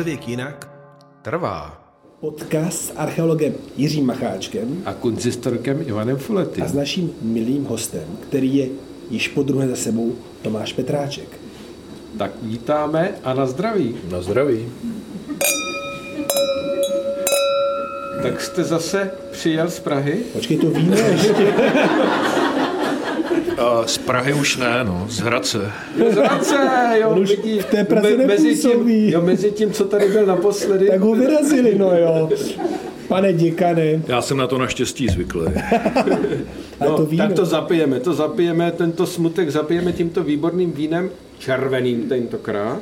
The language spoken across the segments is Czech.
Středověk jinak trvá. Podcast s archeologem Jiřím Macháčkem a kunzistorkem Ivanem Fulety. a s naším milým hostem, který je již po druhé za sebou Tomáš Petráček. Tak vítáme a na zdraví. Na zdraví. Tak jste zase přijel z Prahy? Počkej, to víme ještě. A z Prahy už ne, no, z Hradce. Jo, z Hradce, jo. Už vidí, v té Praze me- mezi tím, jo, mezi tím, co tady byl naposledy. Tak ho vyrazili, no jo. Pane děkane, Já jsem na to naštěstí zvyklý. a no, to víme. tak to zapijeme, to zapijeme, tento smutek zapijeme tímto výborným vínem, červeným tentokrát.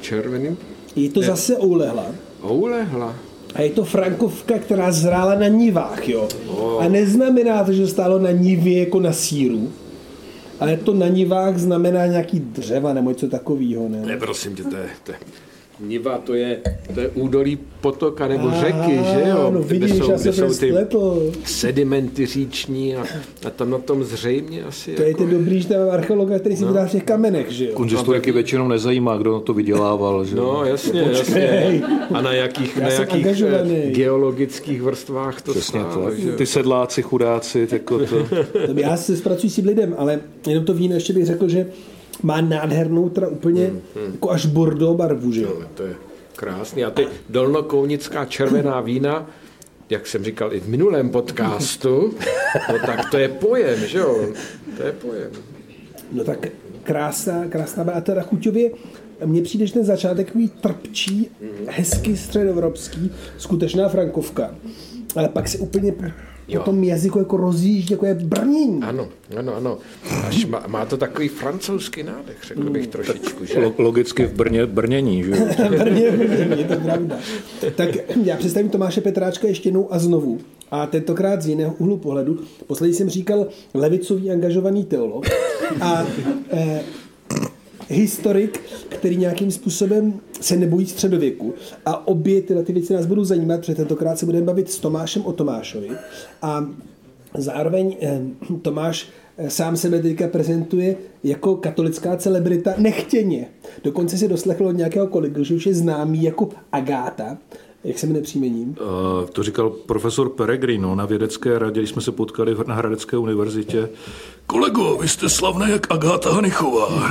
Červeným. Je to zase oulehla. Oulehla. A je to frankovka, která zrála na nivách, jo. A neznamená to, že stálo na nivě jako na síru, ale to na nivách znamená nějaký dřeva nebo něco takového, ne? Ne, prosím tě, to je, to je. Niva, to je, to je údolí potoka nebo řeky, že jo? No Kde vidíš, jsou, já kde jsou ty spletl. sedimenty říční a, a tam na tom zřejmě asi To je jako... ten dobrý, že tam archeologa, který si No. vydá v těch kamenech, že jo? Kunzistoriky většinou nezajímá, kdo na to vydělával. Že? No, jasně, Počkej. jasně. A na jakých, na jakých angažovaný. eh, geologických vrstvách to Přesně stálo, tak. že? Ty sedláci, chudáci, jako to. To Já se s pracujícím lidem, ale jenom to víno ještě bych řekl, že má nádhernou, teda úplně jako až bordeaux barvu, že jo? To je krásný. A ty dolnokounická červená vína, jak jsem říkal i v minulém podcastu, no tak to je pojem, že jo? To je pojem. No tak krásná, krásná a teda chuťově mně přijde, že ten začátek takový trpčí, hezky středoevropský, skutečná frankovka. Ale pak se úplně po Jo. tom jazyku jako rozjíždí, jako je brnění. Ano, ano, ano. Až má, má to takový francouzský nádech, řekl bych trošičku, že? Lo- Logicky v Brně, brnění, že? jo? Brně, Brně, je to pravda. Tak já představím Tomáše Petráčka ještě jednou a znovu. A tentokrát z jiného úhlu pohledu. Poslední jsem říkal levicový angažovaný teolog. A eh, historik, který nějakým způsobem se nebojí středověku. A obě tyhle ty věci nás budou zajímat, protože tentokrát se budeme bavit s Tomášem o Tomášovi. A zároveň eh, Tomáš eh, sám sebe teďka prezentuje jako katolická celebrita nechtěně. Dokonce si doslechl od nějakého kolegu, že už je známý jako Agáta, jak se jmenuje příjmením. Uh, to říkal profesor Peregrino na vědecké radě, když jsme se potkali v- na Hradecké univerzitě. Kolego, vy jste slavný jak Agáta Hanichová.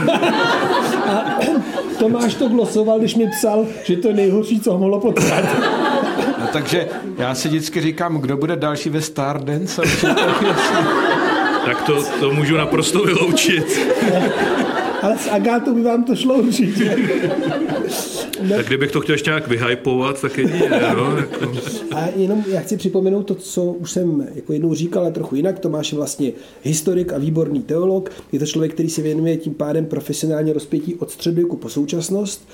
Tomáš to glosoval, když mi psal, že to je nejhorší, co ho mohlo potkat. No, takže já si vždycky říkám, kdo bude další ve Stardance. a tak to, to můžu naprosto vyloučit. Ale s Agátou by vám to šlo určitě. Tak kdybych to chtěl ještě nějak vyhypovat, tak jedině, no. Jako. A jenom já chci připomenout to, co už jsem jako jednou říkal, ale trochu jinak. Tomáš je vlastně historik a výborný teolog. Je to člověk, který se věnuje tím pádem profesionálně rozpětí od středověku po současnost.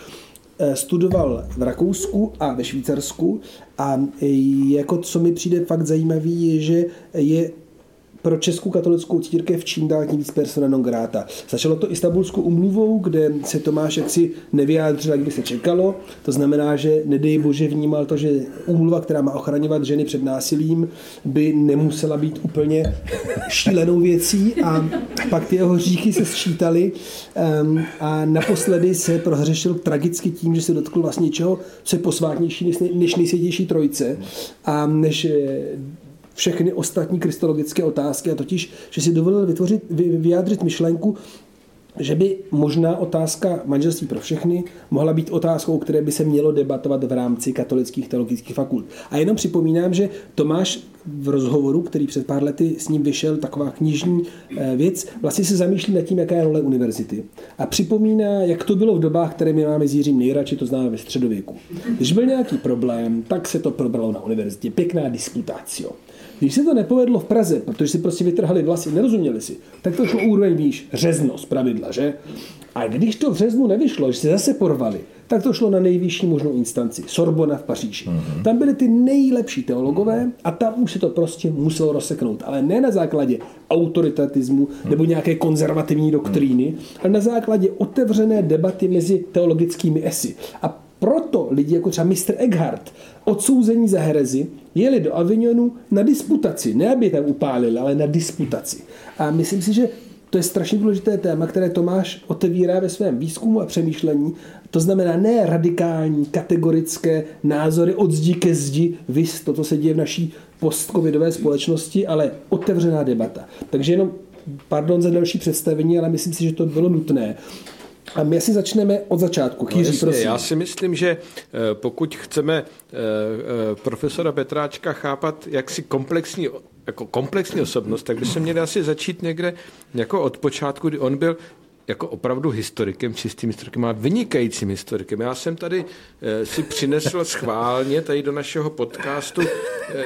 Eh, Studoval v Rakousku a ve Švýcarsku a jako co mi přijde fakt zajímavý, je, že je pro českou katolickou církev čím dál tím víc persona non grata. Začalo to Istanbulskou umluvou, kde se Tomáš jaksi nevyjádřil, jak by se čekalo. To znamená, že nedej bože vnímal to, že úmluva, která má ochraňovat ženy před násilím, by nemusela být úplně šílenou věcí a pak ty jeho hříchy se sčítaly a naposledy se prohřešil tragicky tím, že se dotkl vlastně něčeho, co je posvátnější než, než nejsvětější trojce a než všechny ostatní kristologické otázky, a totiž, že si dovolil vytvořit, vy- vyjádřit myšlenku, že by možná otázka manželství pro všechny mohla být otázkou, které by se mělo debatovat v rámci katolických teologických fakult. A jenom připomínám, že Tomáš v rozhovoru, který před pár lety s ním vyšel, taková knižní eh, věc, vlastně se zamýšlí nad tím, jaká je role univerzity. A připomíná, jak to bylo v dobách, které my máme s Jiřím nejradši, to známe ve středověku. Když byl nějaký problém, tak se to probralo na univerzitě. Pěkná disputácio. Když se to nepovedlo v Praze, protože si prostě vytrhali vlasy, nerozuměli si, tak to šlo úroveň výš, řezno z pravidla, že? A když to v řeznu nevyšlo, že se zase porvali, tak to šlo na nejvyšší možnou instanci, Sorbona v Paříži. Mm-hmm. Tam byly ty nejlepší teologové a tam už se to prostě muselo rozseknout. Ale ne na základě autoritatismu nebo nějaké konzervativní doktríny, ale na základě otevřené debaty mezi teologickými esy. A proto lidi jako třeba Mr. Eckhart, odsouzení za herezi, jeli do Avignonu na disputaci. Ne, aby je tam upálili, ale na disputaci. A myslím si, že to je strašně důležité téma, které Tomáš otevírá ve svém výzkumu a přemýšlení. To znamená ne radikální, kategorické názory od zdi ke zdi, vys to, co se děje v naší postcovidové společnosti, ale otevřená debata. Takže jenom pardon za další představení, ale myslím si, že to bylo nutné. A my asi začneme od začátku. Kýří, no jasně, prosím. Já si myslím, že eh, pokud chceme eh, eh, profesora Petráčka chápat jaksi komplexní jako komplexní osobnost, tak by se měli asi začít někde jako od počátku, kdy on byl jako opravdu historikem, čistým historikem a vynikajícím historikem. Já jsem tady e, si přinesl schválně tady do našeho podcastu e,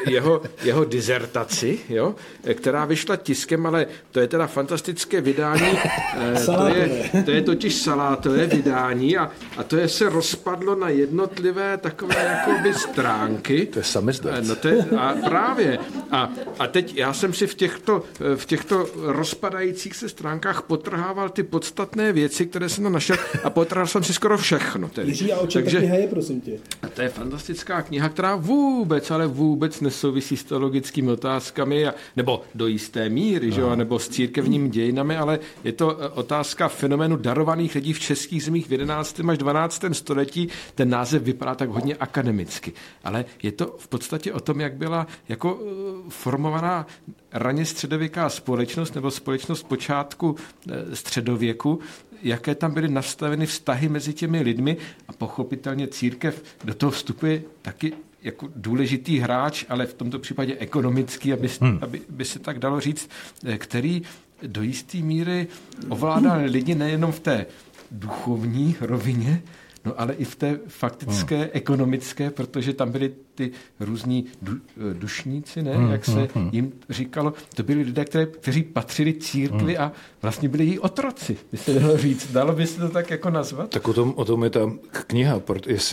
jeho, jeho dizertaci, jo, e, která vyšla tiskem, ale to je teda fantastické vydání. E, to, je, to je totiž salátové vydání a, a to je se rozpadlo na jednotlivé takové jakoby stránky. To je samizdat. E, no to je, a právě. A, a teď já jsem si v těchto, v těchto rozpadajících se stránkách potrhával ty podstatné podstatné věci, které jsem tam našel a potrhl jsem si skoro všechno. Tedy. Jiří, a o čem Takže, kniha je, prosím tě? To je fantastická kniha, která vůbec, ale vůbec nesouvisí s teologickými otázkami, a, nebo do jisté míry, že jo, nebo s církevními dějinami, ale je to e, otázka fenomenu darovaných lidí v českých zemích v 11. až 12. století. Ten název vypadá tak hodně akademicky, ale je to v podstatě o tom, jak byla jako e, formovaná raně středověká společnost nebo společnost počátku e, středověku, jaké tam byly nastaveny vztahy mezi těmi lidmi a pochopitelně církev do toho vstupuje taky jako důležitý hráč, ale v tomto případě ekonomický, aby, hmm. aby by se tak dalo říct, e, který do jisté míry ovládal lidi nejenom v té duchovní rovině, No ale i v té faktické hmm. ekonomické, protože tam byli ty různí du, eh, dušníci, ne? Hmm, jak se hmm, hmm. jim říkalo. To byli lidé, které, kteří patřili církvi hmm. a vlastně byli její otroci, by se dalo říct. Dalo by se to tak jako nazvat? Tak o tom, o tom je ta kniha,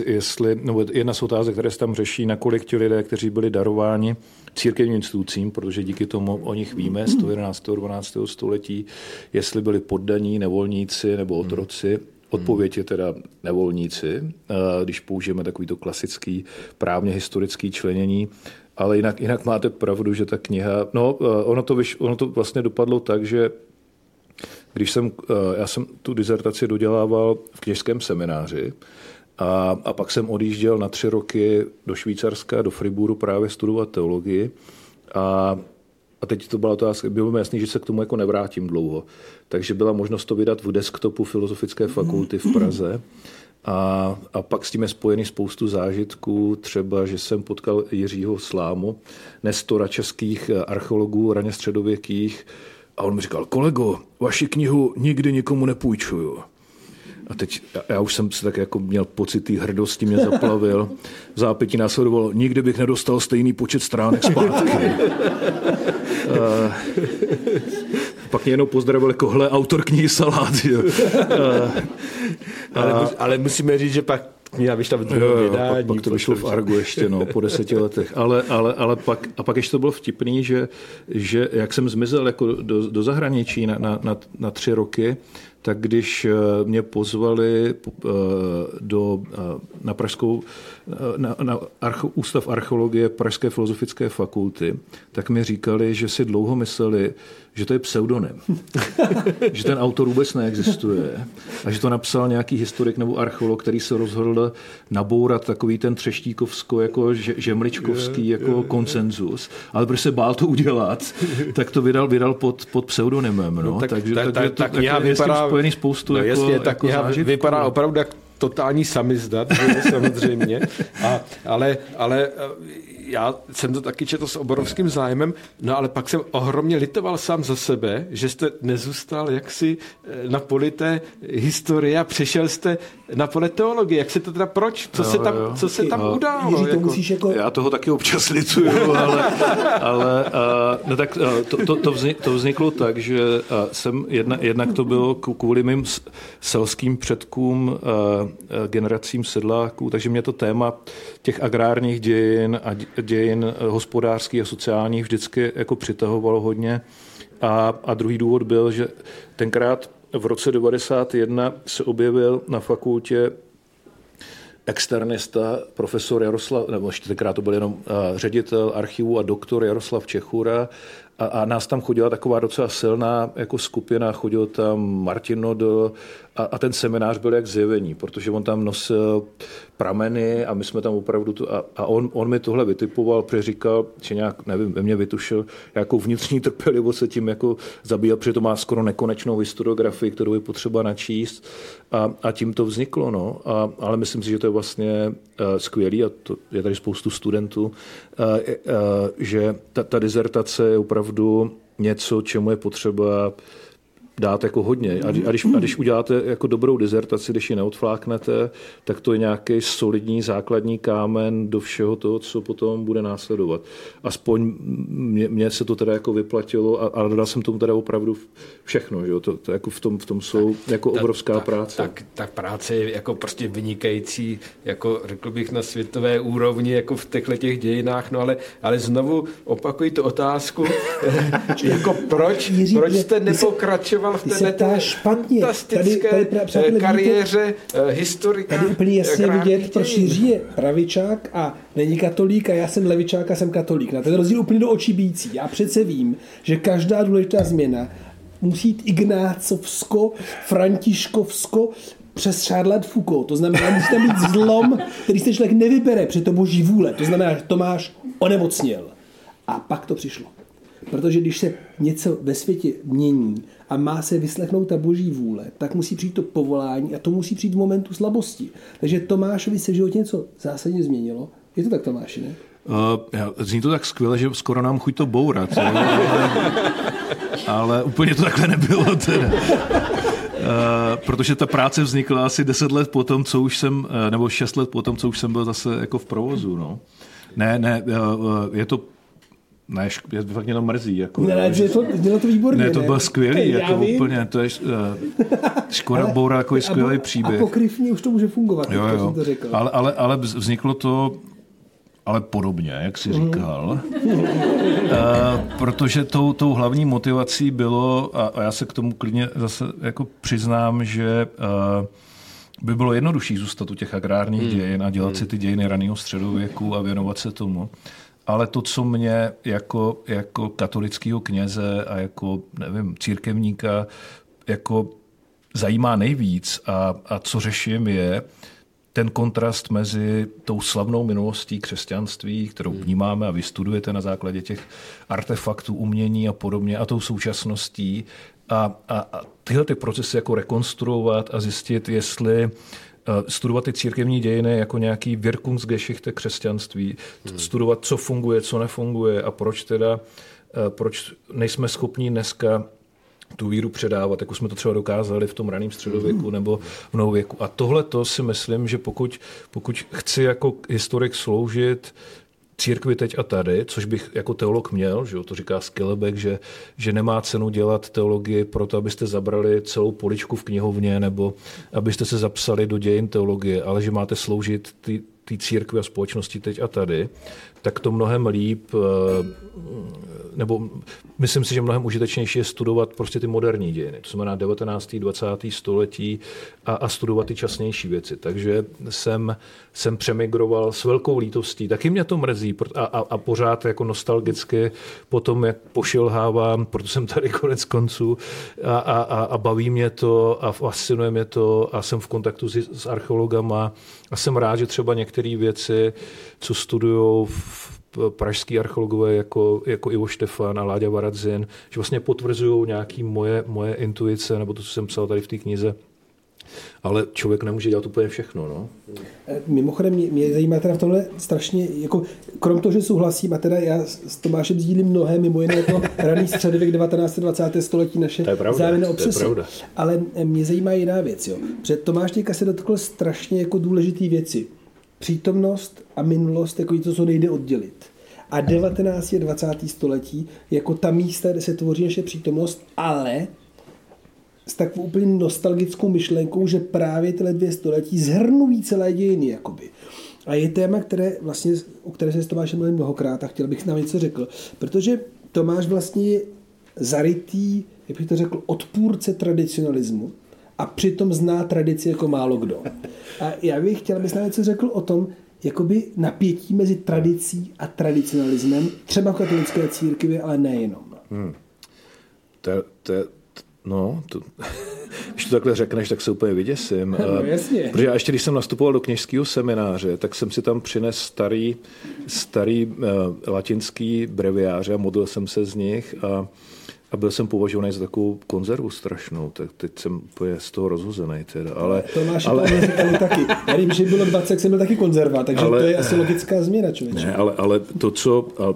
jestli, nebo jedna z otázek, které se tam řeší, nakolik ti lidé, kteří byli darováni církevním institucím, protože díky tomu o nich víme z 11. 12. století, jestli byli poddaní, nevolníci nebo otroci, Odpověď je teda nevolníci, když použijeme takovýto klasický právně historický členění. Ale jinak, jinak máte pravdu, že ta kniha, no ono to, ono to vlastně dopadlo tak, že když jsem, já jsem tu dizertaci dodělával v kněžském semináři, a, a pak jsem odjížděl na tři roky do Švýcarska, do Friburu právě studovat teologii. A a teď to byla otázka, bylo mi jasný, že se k tomu jako nevrátím dlouho. Takže byla možnost to vydat v desktopu Filozofické fakulty v Praze. A, a pak s tím je spojený spoustu zážitků, třeba, že jsem potkal Jiřího Slámu, nestora českých archeologů raně středověkých, a on mi říkal, kolego, vaši knihu nikdy nikomu nepůjčuju. A teď já už jsem se tak jako měl pocit té hrdosti, mě zaplavil. V zápětí následovalo, nikdy bych nedostal stejný počet stránek zpátky. uh, pak mě jenom pozdravil jako hle, autor knihy Salát. Jo. Uh, ale, ale musíme říct, že pak kniha vyšla v druhém vydání. Pak, pak to vyšlo v Argu ještě, no, po deseti letech. Ale, ale, ale pak, a pak ještě to bylo vtipný, že, že jak jsem zmizel jako do, do zahraničí na, na, na, na tři roky, tak když eh, mě pozvali eh, do, eh, na Pražskou, na, na archo, Ústav archeologie Pražské filozofické fakulty, tak mi říkali, že si dlouho mysleli, že to je pseudonym. že ten autor vůbec neexistuje. A že to napsal nějaký historik nebo archeolog, který se rozhodl nabourat takový ten třeštíkovsko, jako žemličkovský jako konsenzus. Ale protože se bál to udělat, tak to vydal, vydal pod, pod pseudonymem. No. no tak, takže, ta, ta, ta, kniha vypadá, spojený spoustu no, jako, jasně, ta jako kniha zážitků. vypadá no. opravdu jak totální samizdat, samozřejmě. A, ale, ale já jsem to taky četl s obrovským zájmem, no ale pak jsem ohromně litoval sám za sebe, že jste nezůstal jaksi eh, na poli té historie a přešel jste na pole teologie. Jak se to teda, proč? Co jo, se tam, jo. co se tam no. událo? Jiří, to jako... Musíš jako... Já toho taky občas lituju, ale, ale uh, no tak uh, to, to, to, vznik, to vzniklo tak, že uh, jsem jedna, jednak to bylo kvůli mým selským předkům, uh, generacím sedláků, takže mě to téma těch agrárních dějin a dějin eh, hospodářských a sociálních vždycky jako přitahovalo hodně. A, a druhý důvod byl, že tenkrát v roce 1991 se objevil na fakultě externista, profesor Jaroslav, nebo ještě tenkrát to byl jenom uh, ředitel archivu a doktor Jaroslav Čechura a, a nás tam chodila taková docela silná jako skupina, chodil tam Martin Nodl a, a ten seminář byl jak zjevení, protože on tam nosil prameny a my jsme tam opravdu, tu, a, a on, on mi tohle vytipoval, protože říkal, že nějak, nevím, ve mně vytušil, jakou vnitřní trpělivost se tím jako zabíjel, protože to má skoro nekonečnou historiografii, kterou je potřeba načíst a, a tím to vzniklo, no. A, ale myslím si, že to je vlastně uh, skvělý a to je tady spoustu studentů, uh, uh, že ta, ta dizertace je opravdu něco, čemu je potřeba dát jako hodně. A, a, když, a když uděláte jako dobrou dizertaci, když ji neodfláknete, tak to je nějaký solidní základní kámen do všeho toho, co potom bude následovat. Aspoň mně, se to teda jako vyplatilo a, a dodal jsem tomu teda opravdu všechno. Že? To, to jako v, tom, v tom jsou tak, jako obrovská tak, práce. Tak, tak práce je jako prostě vynikající, jako řekl bych na světové úrovni, jako v těchto těch dějinách, no ale, ale znovu opakuji tu otázku, jako proč, proč jste nepokračoval pokračoval v té špatně. Tady, tady, přátelé, kariéře vidíte, historika. Tady úplně jasně vidět, proč Jiří je pravičák a není katolík a já jsem levičák a jsem katolík. Na ten rozdíl úplně do očí bící. Já přece vím, že každá důležitá změna musí jít Ignácovsko, Františkovsko, přes Charlotte Foucault. To znamená, musíte mít zlom, který se člověk nevybere při to boží vůle. To znamená, že Tomáš onemocněl. A pak to přišlo. Protože když se něco ve světě mění a má se vyslechnout ta boží vůle, tak musí přijít to povolání a to musí přijít v momentu slabosti. Takže Tomášovi se v životě něco zásadně změnilo. Je to tak, Tomáši, ne? Uh, zní to tak skvěle, že skoro nám chuť to bourat, ale, ale úplně to takhle nebylo teda. Uh, protože ta práce vznikla asi 10 let po tom, co už jsem, uh, nebo 6 let po tom, co už jsem byl zase jako v provozu. No. Ne, ne, je to ne, je fakt jenom mrzí. Jako, ne, ne, že to, dělalo to výborně. Ne, to bylo skvělý, jako vím. úplně, to je uh, Škoda ale, Boura, jako je skvělý příběh. A pokryvně už to může fungovat, jo, jo. Jsem to řekl. Ale, ale, ale vzniklo to ale podobně, jak jsi mhm. říkal. Mm. uh, protože tou, tou hlavní motivací bylo, a, a já se k tomu klidně zase jako přiznám, že uh, by bylo jednodušší zůstat u těch agrárních mm. dějin a dělat mm. si ty dějiny raného středověku a věnovat se tomu ale to, co mě jako, jako katolického kněze a jako, nevím, církevníka jako zajímá nejvíc a, a co řeším je ten kontrast mezi tou slavnou minulostí křesťanství, kterou hmm. vnímáme a vystudujete na základě těch artefaktů, umění a podobně, a tou současností a, a, a tyhle ty procesy jako rekonstruovat a zjistit, jestli studovat ty církevní dějiny jako nějaký Wirkungsgeschichte křesťanství, hmm. studovat, co funguje, co nefunguje a proč teda, eh, proč nejsme schopni dneska tu víru předávat, jako jsme to třeba dokázali v tom raném středověku hmm. nebo v novověku. A tohle to si myslím, že pokud, pokud chci jako historik sloužit církvi teď a tady, což bych jako teolog měl, že jo, to říká Skillebek, že, že nemá cenu dělat teologii proto, abyste zabrali celou poličku v knihovně nebo abyste se zapsali do dějin teologie, ale že máte sloužit ty, té církvi a společnosti teď a tady, tak to mnohem líp, eh, nebo myslím si, že mnohem užitečnější je studovat prostě ty moderní dějiny, to znamená 19. 20. století a, a studovat ty časnější věci. Takže jsem, jsem přemigroval s velkou lítostí. Taky mě to mrzí a, a, a pořád jako nostalgicky potom, jak pošilhávám, proto jsem tady konec konců a, a, a baví mě to a fascinuje mě to a jsem v kontaktu s, s archeologama a jsem rád, že třeba některé věci, co studují pražský archeologové jako, jako Ivo Štefan a Láďa Varadzin, že vlastně potvrzují nějaké moje, moje intuice, nebo to, co jsem psal tady v té knize, ale člověk nemůže dělat úplně všechno. No. E, mimochodem, mě, mě zajímá teda v tomhle strašně, jako, krom toho, že souhlasím, a teda já s Tomášem sdílím mnohé, mimo jiné jako raný středověk 19. 20. století naše zájemné obsesy. Ale mě zajímá jiná věc. Jo. Před Tomáš teďka se dotkl strašně jako důležitý věci. Přítomnost a minulost jako něco, co nejde oddělit. A 19. 20. století jako ta místa, kde se tvoří naše přítomnost, ale s takovou úplně nostalgickou myšlenkou, že právě tyhle dvě století zhrnují celé dějiny. Jakoby. A je téma, které vlastně, o které se s Tomášem mluvil mnohokrát a chtěl bych nám něco řekl. Protože Tomáš vlastně je zarytý, jak bych to řekl, odpůrce tradicionalismu a přitom zná tradici jako málo kdo. A já bych chtěl, abys nám něco řekl o tom, jakoby napětí mezi tradicí a tradicionalismem, třeba v katolické církvi, ale nejenom. Hmm. To, to, no, to, když to takhle řekneš, tak se úplně vyděsím. No, jasně. Protože já ještě, když jsem nastupoval do kněžského semináře, tak jsem si tam přinesl starý, starý uh, latinský breviáře a modlil jsem se z nich a, a byl jsem považovaný za takovou konzervu strašnou, tak teď jsem úplně z toho rozhozený teda, ale... To máš ale, ale taky. Já když mi bylo 20, jsem byl taky konzerva, takže ale, to je asi logická změna, člověče. Ne, ale, ale to, co... A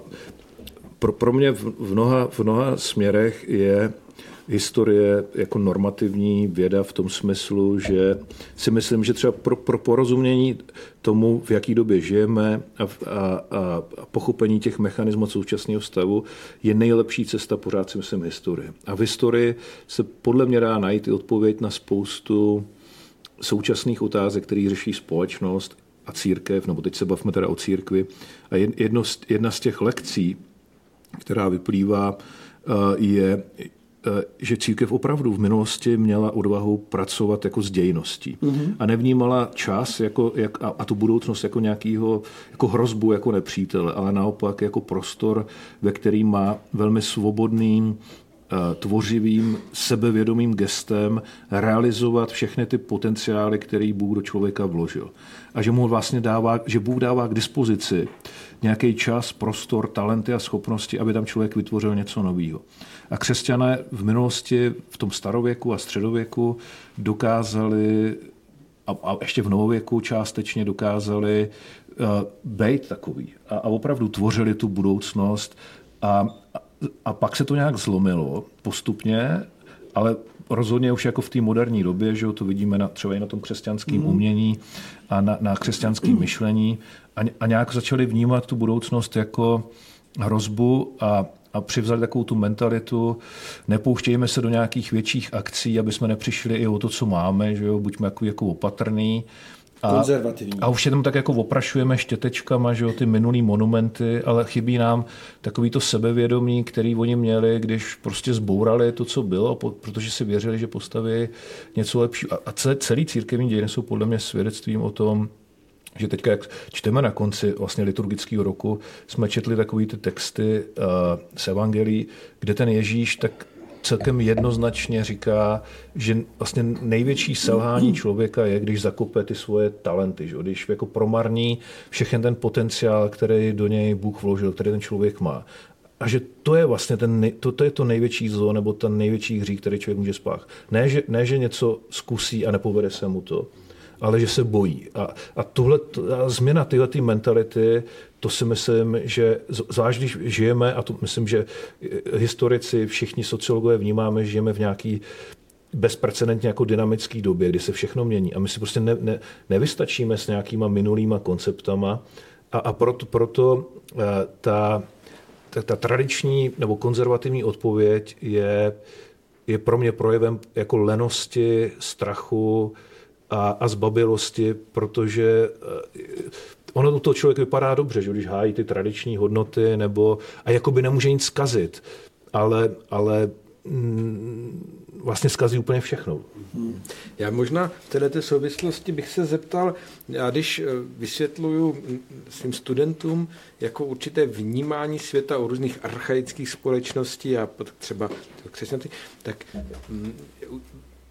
pro, pro mě v, v, mnoha, v mnoha směrech je historie jako normativní věda v tom smyslu, že si myslím, že třeba pro, pro porozumění tomu, v jaký době žijeme a, a, a pochopení těch mechanismů současného stavu je nejlepší cesta pořád si myslím historie. A v historii se podle mě dá najít i odpověď na spoustu současných otázek, které řeší společnost a církev, nebo teď se bavíme teda o církvi. A jedno, jedna z těch lekcí, která vyplývá, eh, je, že církev opravdu v minulosti měla odvahu pracovat jako s dějností mm-hmm. a nevnímala čas jako, jak, a, a tu budoucnost jako nějakého jako hrozbu, jako nepřítele, ale naopak jako prostor, ve který má velmi svobodným eh, tvořivým, sebevědomým gestem realizovat všechny ty potenciály, který Bůh do člověka vložil. A že mu vlastně dává, že Bůh dává k dispozici nějaký čas, prostor, talenty a schopnosti, aby tam člověk vytvořil něco nového. A křesťané v minulosti, v tom starověku a středověku dokázali a, a ještě v novověku částečně dokázali uh, být takový a, a opravdu tvořili tu budoucnost a, a pak se to nějak zlomilo postupně, ale rozhodně už jako v té moderní době, že to vidíme na, třeba i na tom křesťanském mm. umění a na, na křesťanském mm. myšlení a, a nějak začali vnímat tu budoucnost jako hrozbu a a přivzali takovou tu mentalitu, nepouštějme se do nějakých větších akcí, aby jsme nepřišli i o to, co máme, že jo, buďme jako, jako opatrný. A, Konzervativní. A už jenom tak jako oprašujeme štětečkama, že jo, ty minulý monumenty, ale chybí nám takový to sebevědomí, který oni měli, když prostě zbourali to, co bylo, protože si věřili, že postaví něco lepšího. A celý církevní dějiny jsou podle mě svědectvím o tom, že teďka, jak čteme na konci vlastně liturgického roku, jsme četli takový ty texty uh, z Evangelii, kde ten Ježíš tak celkem jednoznačně říká, že vlastně největší selhání člověka je, když zakope ty svoje talenty, že? když jako promarní všechen ten potenciál, který do něj Bůh vložil, který ten člověk má. A že to je vlastně ten, to, to, je to největší zlo, nebo ten největší hřích, který člověk může spát. Ne že, ne, že něco zkusí a nepovede se mu to, ale že se bojí. A, a tuhle a změna tyhle ty mentality, to si myslím, že zvlášť když žijeme, a to myslím, že historici, všichni sociologové vnímáme, že žijeme v nějaký bezprecedentně jako dynamický době, kdy se všechno mění. A my si prostě ne, ne, nevystačíme s nějakýma minulýma konceptama. A, a proto, proto eh, ta, ta, ta tradiční nebo konzervativní odpověď je, je pro mě projevem jako lenosti, strachu, a, a zbabilosti, protože eh, ono u toho člověk vypadá dobře, že když hájí ty tradiční hodnoty, nebo a jakoby nemůže nic zkazit, ale, ale mm, vlastně zkazí úplně všechno. Hmm. Já možná v této souvislosti bych se zeptal, já když eh, vysvětluju svým studentům jako určité vnímání světa o různých archaických společností a třeba křesťanství, tak mm,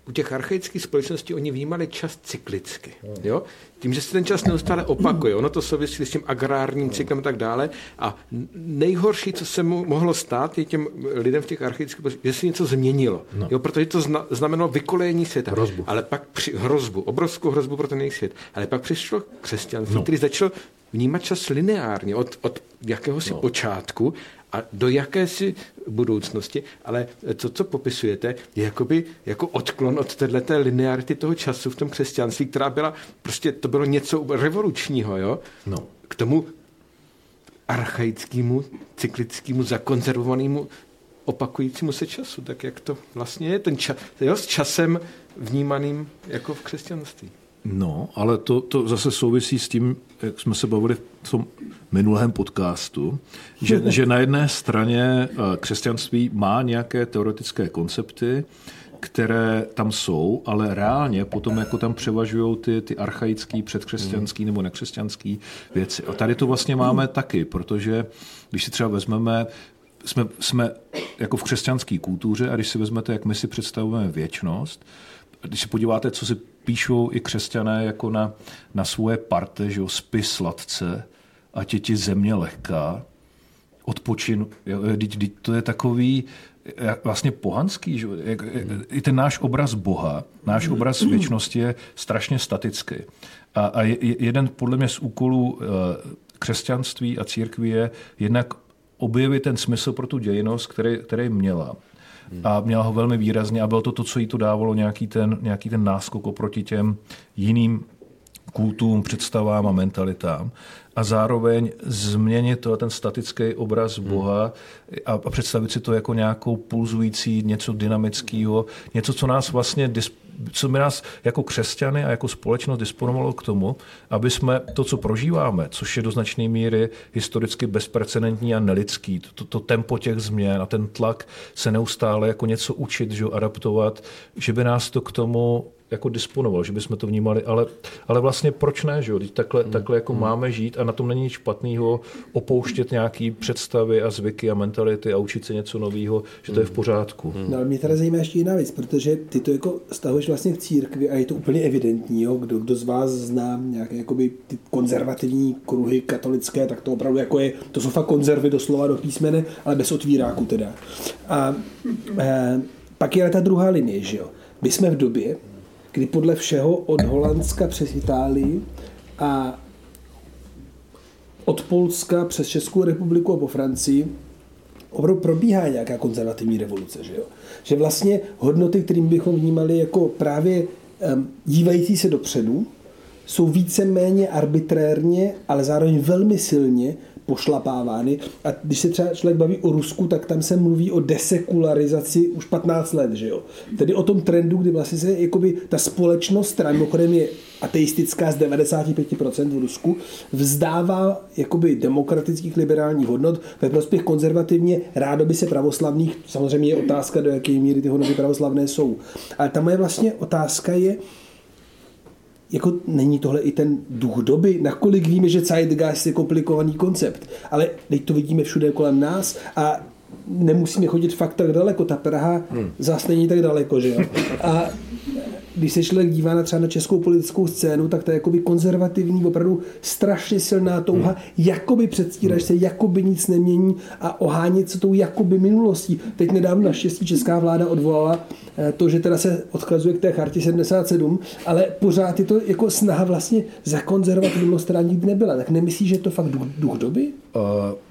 u těch archaických společností oni vnímali čas cyklicky. Jo? Tím, že se ten čas neustále opakuje. Ono to souvisí s tím agrárním cyklem a tak dále. A nejhorší, co se mu mohlo stát, je těm lidem v těch archaických společnostech, že se něco změnilo. No. Jo? Protože to znamenalo vykolejení světa. Hrozbu. Ale pak při hrozbu, obrovskou hrozbu pro ten jejich svět. Ale pak přišlo křesťanství, no. který začal vnímat čas lineárně od, od jakéhosi no. počátku a do jakési budoucnosti, ale to, co popisujete, je jakoby jako odklon od této linearity toho času v tom křesťanství, která byla, prostě to bylo něco revolučního, jo? No. K tomu archaickému, cyklickému, zakonzervovanému opakujícímu se času, tak jak to vlastně je ten čas, jo, s časem vnímaným jako v křesťanství. No, ale to, to zase souvisí s tím, jak jsme se bavili v tom minulém podcastu, že, že na jedné straně eh, křesťanství má nějaké teoretické koncepty, které tam jsou, ale reálně potom jako tam převažují ty, ty archaické, předkřesťanské nebo nekřesťanské věci. A tady to vlastně máme taky, protože když si třeba vezmeme jsme, jsme jako v křesťanské kultuře a když si vezmete, jak my si představujeme věčnost, když se podíváte, co si píšou i křesťané jako na, na svoje parte, že jo, spy sladce, ať je ti země lehká, odpočin, jo, to je takový, vlastně pohanský. Že? I ten náš obraz Boha, náš obraz věčnosti je strašně statický. A, a jeden podle mě z úkolů eh, křesťanství a církví je jednak objevit ten smysl pro tu dějinost, který, který měla. A měla ho velmi výrazně a bylo to to, co jí to dávalo nějaký ten, nějaký ten náskok oproti těm jiným kultům, představám a mentalitám a zároveň změnit to, ten statický obraz hmm. Boha a, a představit si to jako nějakou pulzující, něco dynamického, něco, co nás vlastně co by nás jako křesťany a jako společnost disponovalo k tomu, aby jsme to, co prožíváme, což je do značné míry historicky bezprecedentní a nelidský, to, to, to tempo těch změn a ten tlak se neustále jako něco učit, že adaptovat, že by nás to k tomu jako disponoval, že bychom to vnímali, ale, ale vlastně proč ne, že jo? Takhle, hmm. takhle jako hmm. máme žít a na tom není nic špatného opouštět nějaký představy a zvyky a mentality a učit se něco nového, že to je v hmm. pořádku. Hmm. No ale mě teda zajímá ještě jiná věc, protože ty to jako stahuješ vlastně k církvi a je to úplně evidentní, jo? Kdo, kdo z vás zná nějaké jakoby ty konzervativní kruhy katolické, tak to opravdu jako je, to jsou fakt konzervy doslova do písmene, ale bez otvíráku teda. A e, pak je ta druhá linie, že jo? My jsme v době, kdy podle všeho od Holandska přes Itálii a od Polska přes Českou republiku a po Francii opravdu probíhá nějaká konzervativní revoluce. Že, jo? že vlastně hodnoty, kterým bychom vnímali jako právě um, dívající se dopředu, jsou více-méně arbitrérně, ale zároveň velmi silně pošlapávány. A když se třeba člověk baví o Rusku, tak tam se mluví o desekularizaci už 15 let, že jo. Tedy o tom trendu, kdy vlastně se jakoby ta společnost, která mimochodem je ateistická z 95% v Rusku, vzdává jakoby demokratických liberálních hodnot ve prospěch konzervativně rádoby se pravoslavných. Samozřejmě je otázka, do jaké míry ty hodnoty pravoslavné jsou. Ale ta moje vlastně otázka je, jako není tohle i ten duch doby? Nakolik víme, že Zeitgeist je komplikovaný koncept, ale teď to vidíme všude kolem nás a nemusíme chodit fakt tak daleko. Ta Praha hmm. zase není tak daleko, že jo? A když se člověk dívá na třeba na českou politickou scénu, tak to je jakoby konzervativní, opravdu strašně silná touha, hmm. jakoby předstírat, se jakoby nic nemění a ohánět se tou jakoby minulostí. Teď nedávno naštěstí česká vláda odvolala eh, to, že teda se odkazuje k té chartě 77, ale pořád je to jako snaha vlastně zakonzervovat minulost, která nikdy nebyla. Tak nemyslíš, že je to fakt duch, duch doby? Uh,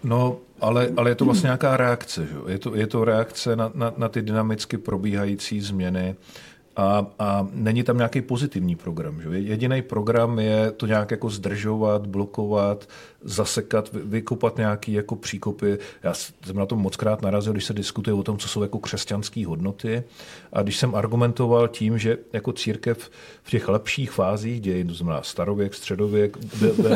no, ale, ale je to vlastně nějaká reakce. Že? Je, to, je to reakce na, na, na ty dynamicky probíhající změny. A, a není tam nějaký pozitivní program. Jediný program je to nějak jako zdržovat, blokovat, zasekat, vykopat nějaký jako příkopy. Já jsem na tom moc krát narazil, když se diskutuje o tom, co jsou jako křesťanské hodnoty. A když jsem argumentoval tím, že jako církev v těch lepších fázích dějin, to znamená starověk, středověk, by, by,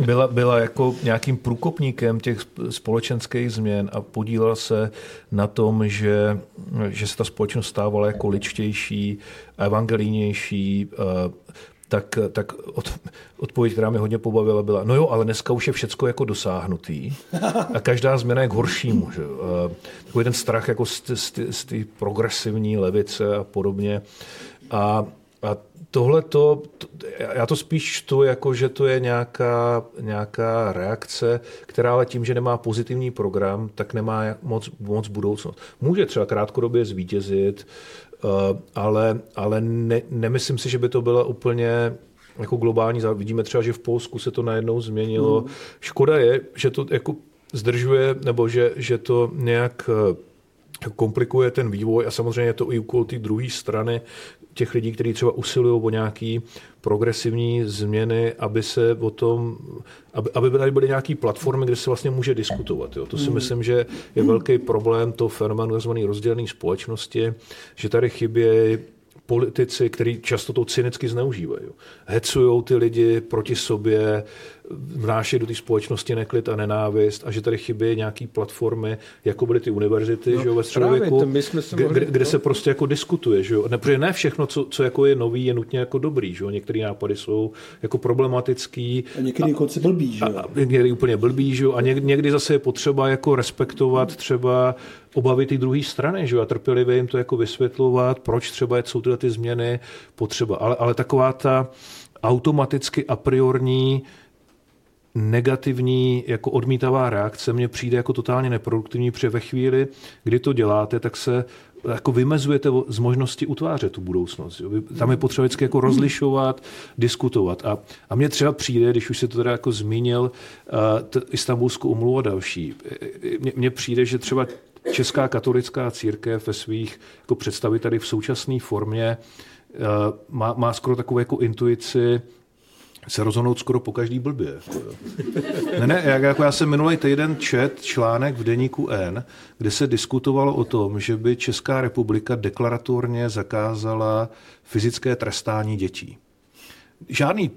byla, byla jako nějakým průkopníkem těch společenských změn a podílela se na tom, že, že se ta společnost stávala jako ličtější, evangelijnější, eh, tak, tak od, odpověď, která mě hodně pobavila, byla, no jo, ale dneska už je všecko jako dosáhnutý a každá změna je k horšímu. Že? Takový ten strach jako z té progresivní levice a podobně. A, a tohle to, já to spíš čtu jako, že to je nějaká, nějaká reakce, která ale tím, že nemá pozitivní program, tak nemá moc, moc budoucnost. Může třeba krátkodobě zvítězit, ale, ale ne, nemyslím si, že by to byla úplně jako globální Vidíme třeba, že v Polsku se to najednou změnilo. Mm. Škoda je, že to jako zdržuje, nebo že, že to nějak eh, komplikuje ten vývoj a samozřejmě je to i úkol té druhé strany, těch lidí, kteří třeba usilují o nějaký progresivní změny, aby se o tom, aby, aby tady byly nějaké platformy, kde se vlastně může diskutovat. Jo. To si hmm. myslím, že je velký problém toho fenoménu tzv. rozdělené společnosti, že tady chybějí politici, kteří často to cynicky zneužívají. Hecují ty lidi proti sobě, vnášet do té společnosti neklid a nenávist a že tady chybí nějaký platformy, jako byly ty univerzity no, že jo, ve středověku, kde, mohli, kde, kde se prostě jako diskutuje. Že jo? Ne, protože ne všechno, co, co jako je nový, je nutně jako dobrý. Že jo? Některé nápady jsou jako problematický. A někdy konce blbý. Že jo? A, a někdy úplně blbý. Že jo? A někdy, někdy zase je potřeba jako respektovat třeba obavy ty druhé strany, že jo, a trpělivě jim to jako vysvětlovat, proč třeba jsou tyhle ty změny potřeba. Ale, ale taková ta automaticky a priorní negativní jako odmítavá reakce mně přijde jako totálně neproduktivní, protože ve chvíli, kdy to děláte, tak se jako vymezujete z možnosti utvářet tu budoucnost. Jo. Tam je potřeba vždycky jako rozlišovat, diskutovat. A, a mně třeba přijde, když už se to teda jako zmínil, uh, t- Istanbulskou umluvu a další, mně přijde, že třeba Česká katolická církev ve svých jako představitelích v současné formě uh, má, má skoro takovou jako intuici, se rozhodnout skoro po každý blbě. Jako ne, ne, jak, jako já jsem minulý týden čet článek v deníku N, kde se diskutovalo o tom, že by Česká republika deklaratorně zakázala fyzické trestání dětí. Žádný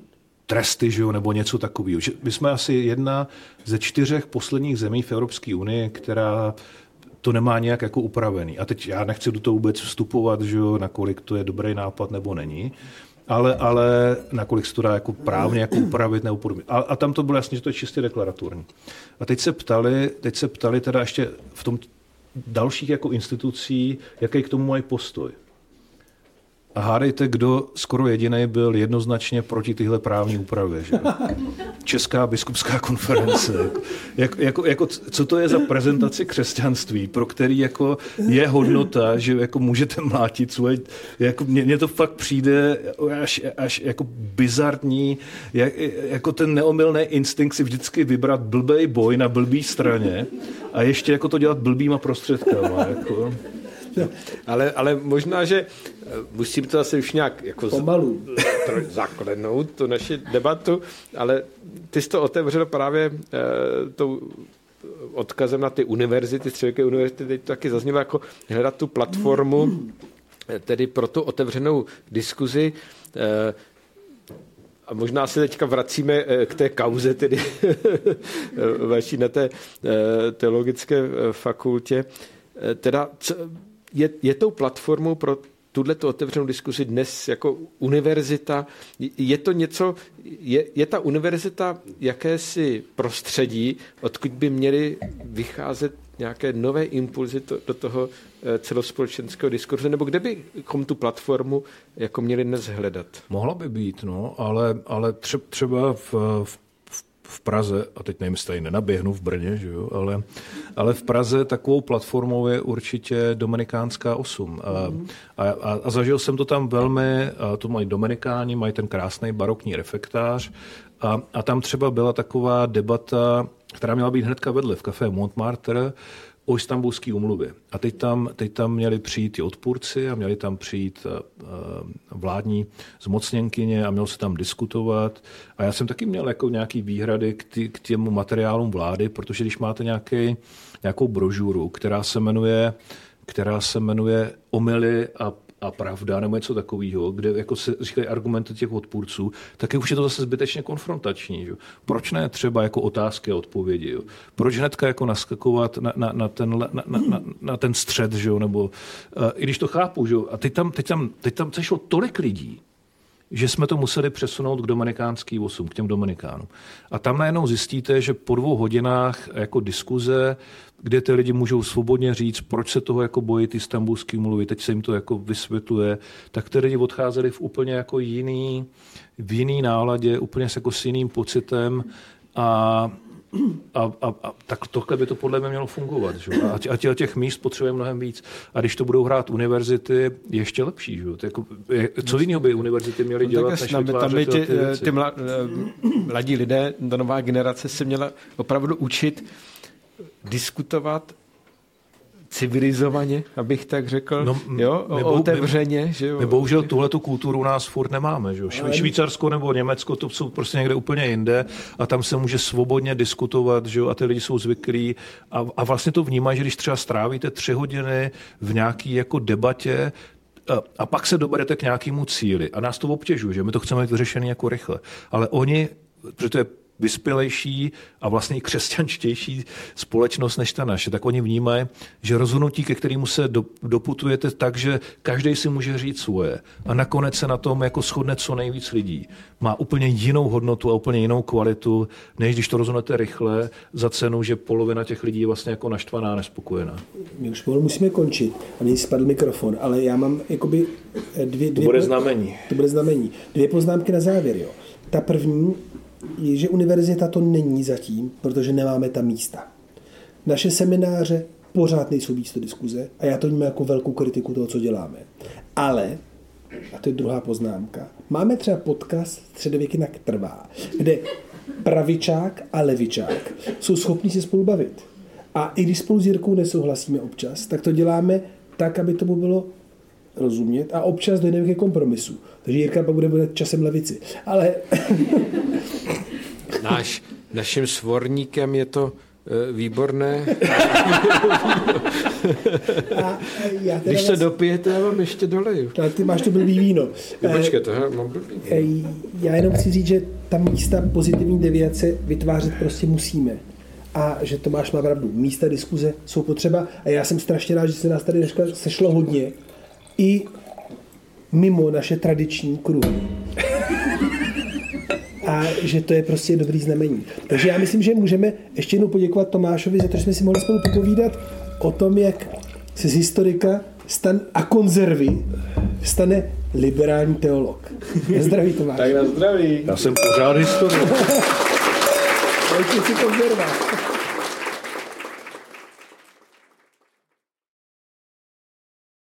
tresty, že jo, nebo něco takového. My jsme asi jedna ze čtyřech posledních zemí v Evropské unii, která to nemá nějak jako upravený. A teď já nechci do toho vůbec vstupovat, že jo, nakolik to je dobrý nápad nebo není ale, ale nakolik se to dá jako právně jako upravit nebo podobně. A, a tam to bylo jasně, že to je čistě deklaratorní. A teď se ptali, teď se ptali teda ještě v tom dalších jako institucí, jaký k tomu mají postoj. A hádejte, kdo skoro jediný byl jednoznačně proti tyhle právní úpravě. Že? Česká biskupská konference. Jak, jako, jako, co to je za prezentaci křesťanství, pro který jako je hodnota, že jako můžete mlátit svoje... Jako, mně, mně to fakt přijde až, až jako bizarní, jak, jako ten neomylný instinkt si vždycky vybrat blbej boj na blbý straně a ještě jako to dělat blbýma prostředkama. Jako. Ale, ale možná, že eh, musím to asi už nějak jako Pomalu. zaklenout, tu naši debatu, ale ty jsi to otevřel právě uh, tou odkazem na ty univerzity, středověké univerzity, teď to taky zaznělo jako hledat tu platformu, eh, tedy pro tu otevřenou diskuzi. A možná se teďka vracíme k té kauze, tedy vaší na té teologické fakultě. Teda je, je tou platformou pro tuhle otevřenou diskusi dnes jako univerzita. Je to něco, je, je ta univerzita jakési prostředí, odkud by měly vycházet nějaké nové impulzy to, do toho eh, celospolečenského diskurzu, nebo kde bychom tu platformu jako měli dnes hledat? Mohla by být, no, ale, ale třeba v, v v Praze, a teď nevím, jestli nenaběhnu v Brně, že jo, ale, ale v Praze takovou platformou je určitě Dominikánská 8. A, a, a, a zažil jsem to tam velmi, a to mají Dominikáni, mají ten krásný barokní refektář a, a tam třeba byla taková debata, která měla být hnedka vedle v kafé Montmartre, o istambulské umluvě. A teď tam, teď tam měli přijít i odpůrci a měli tam přijít uh, vládní zmocněnkyně a mělo se tam diskutovat. A já jsem taky měl jako nějaký výhrady k, tý, k těm materiálům vlády, protože když máte nějaký, nějakou brožuru, která se jmenuje která se jmenuje Omily a a pravda nebo něco takového, kde jako se říkají argumenty těch odpůrců, tak je už je to zase zbytečně konfrontační. Že? Proč ne třeba jako otázky a odpovědi? Jo? Proč hnedka jako naskakovat na, na, na, ten, na, na, na, na ten střed, že? nebo uh, i když to chápu, že? a teď tam, teď tam, teď tam sešlo tolik lidí, že jsme to museli přesunout k Dominikánský 8, k těm Dominikánům. A tam najednou zjistíte, že po dvou hodinách jako diskuze, kde ty lidi můžou svobodně říct, proč se toho jako bojí ty stambulský mluvy, teď se jim to jako vysvětluje, tak ty lidi odcházeli v úplně jako jiný, v jiný náladě, úplně s jako s jiným pocitem a a, a, a tak tohle by to podle mě mělo fungovat. Že? A, tě, a těch míst potřebuje mnohem víc. A když to budou hrát univerzity, ještě lepší. Že? To jako, je, co jiného by univerzity měly no, dělat, než tam, tam by ty, ty mla, mladí lidé, ta nová generace se měla opravdu učit diskutovat civilizovaně, abych tak řekl, no, jo, my otevřeně. My, že jo. My bohužel tuhle tu kulturu u nás furt nemáme. Že jo. Švýcarsko nebo Německo, to jsou prostě někde úplně jinde a tam se může svobodně diskutovat že jo, a ty lidi jsou zvyklí a, a vlastně to vnímají, že když třeba strávíte tři hodiny v nějaký jako debatě, a, a pak se doberete k nějakému cíli a nás to obtěžuje, že my to chceme mít vyřešené jako rychle. Ale oni, protože to je vyspělejší a vlastně i křesťanštější společnost než ta naše, tak oni vnímají, že rozhodnutí, ke kterému se doputujete tak, že každý si může říct svoje a nakonec se na tom jako shodne co nejvíc lidí, má úplně jinou hodnotu a úplně jinou kvalitu, než když to rozhodnete rychle za cenu, že polovina těch lidí je vlastně jako naštvaná, nespokojená. My už pomalu musíme končit a mě spadl mikrofon, ale já mám jakoby eh, dvě... dvě to bude znamení. To bude znamení. Dvě poznámky na závěr. Jo. Ta první je, že univerzita to není zatím, protože nemáme tam místa. Naše semináře pořád nejsou místo diskuze a já to vnímám jako velkou kritiku toho, co děláme. Ale, a to je druhá poznámka, máme třeba podcast Středověky na trvá, kde pravičák a levičák jsou schopni si spolu bavit. A i když spolu s Jirkou nesouhlasíme občas, tak to děláme tak, aby tomu bylo rozumět a občas dojdeme ke kompromisu. Takže Jirka pak bude, bude časem levici. Ale... Náš, naším svorníkem je to e, výborné. A já Když se vás... dopijete, já vám ještě doleju. Ale ty máš to blbý víno. Jo, počkej, to mám blbý víno. Já jenom chci říct, že ta místa pozitivní deviace vytvářet prostě musíme a že Tomáš má pravdu. Místa diskuze jsou potřeba a já jsem strašně rád, že se nás tady dneska sešlo hodně i mimo naše tradiční kruhy. A že to je prostě dobrý znamení. Takže já myslím, že můžeme ještě jednou poděkovat Tomášovi za to, že jsme si mohli spolu popovídat o tom, jak se z historika stan a konzervy stane liberální teolog. Na zdraví, Tomáš. Tak na zdraví. Já jsem pořád historik. Pojďte si konzerva.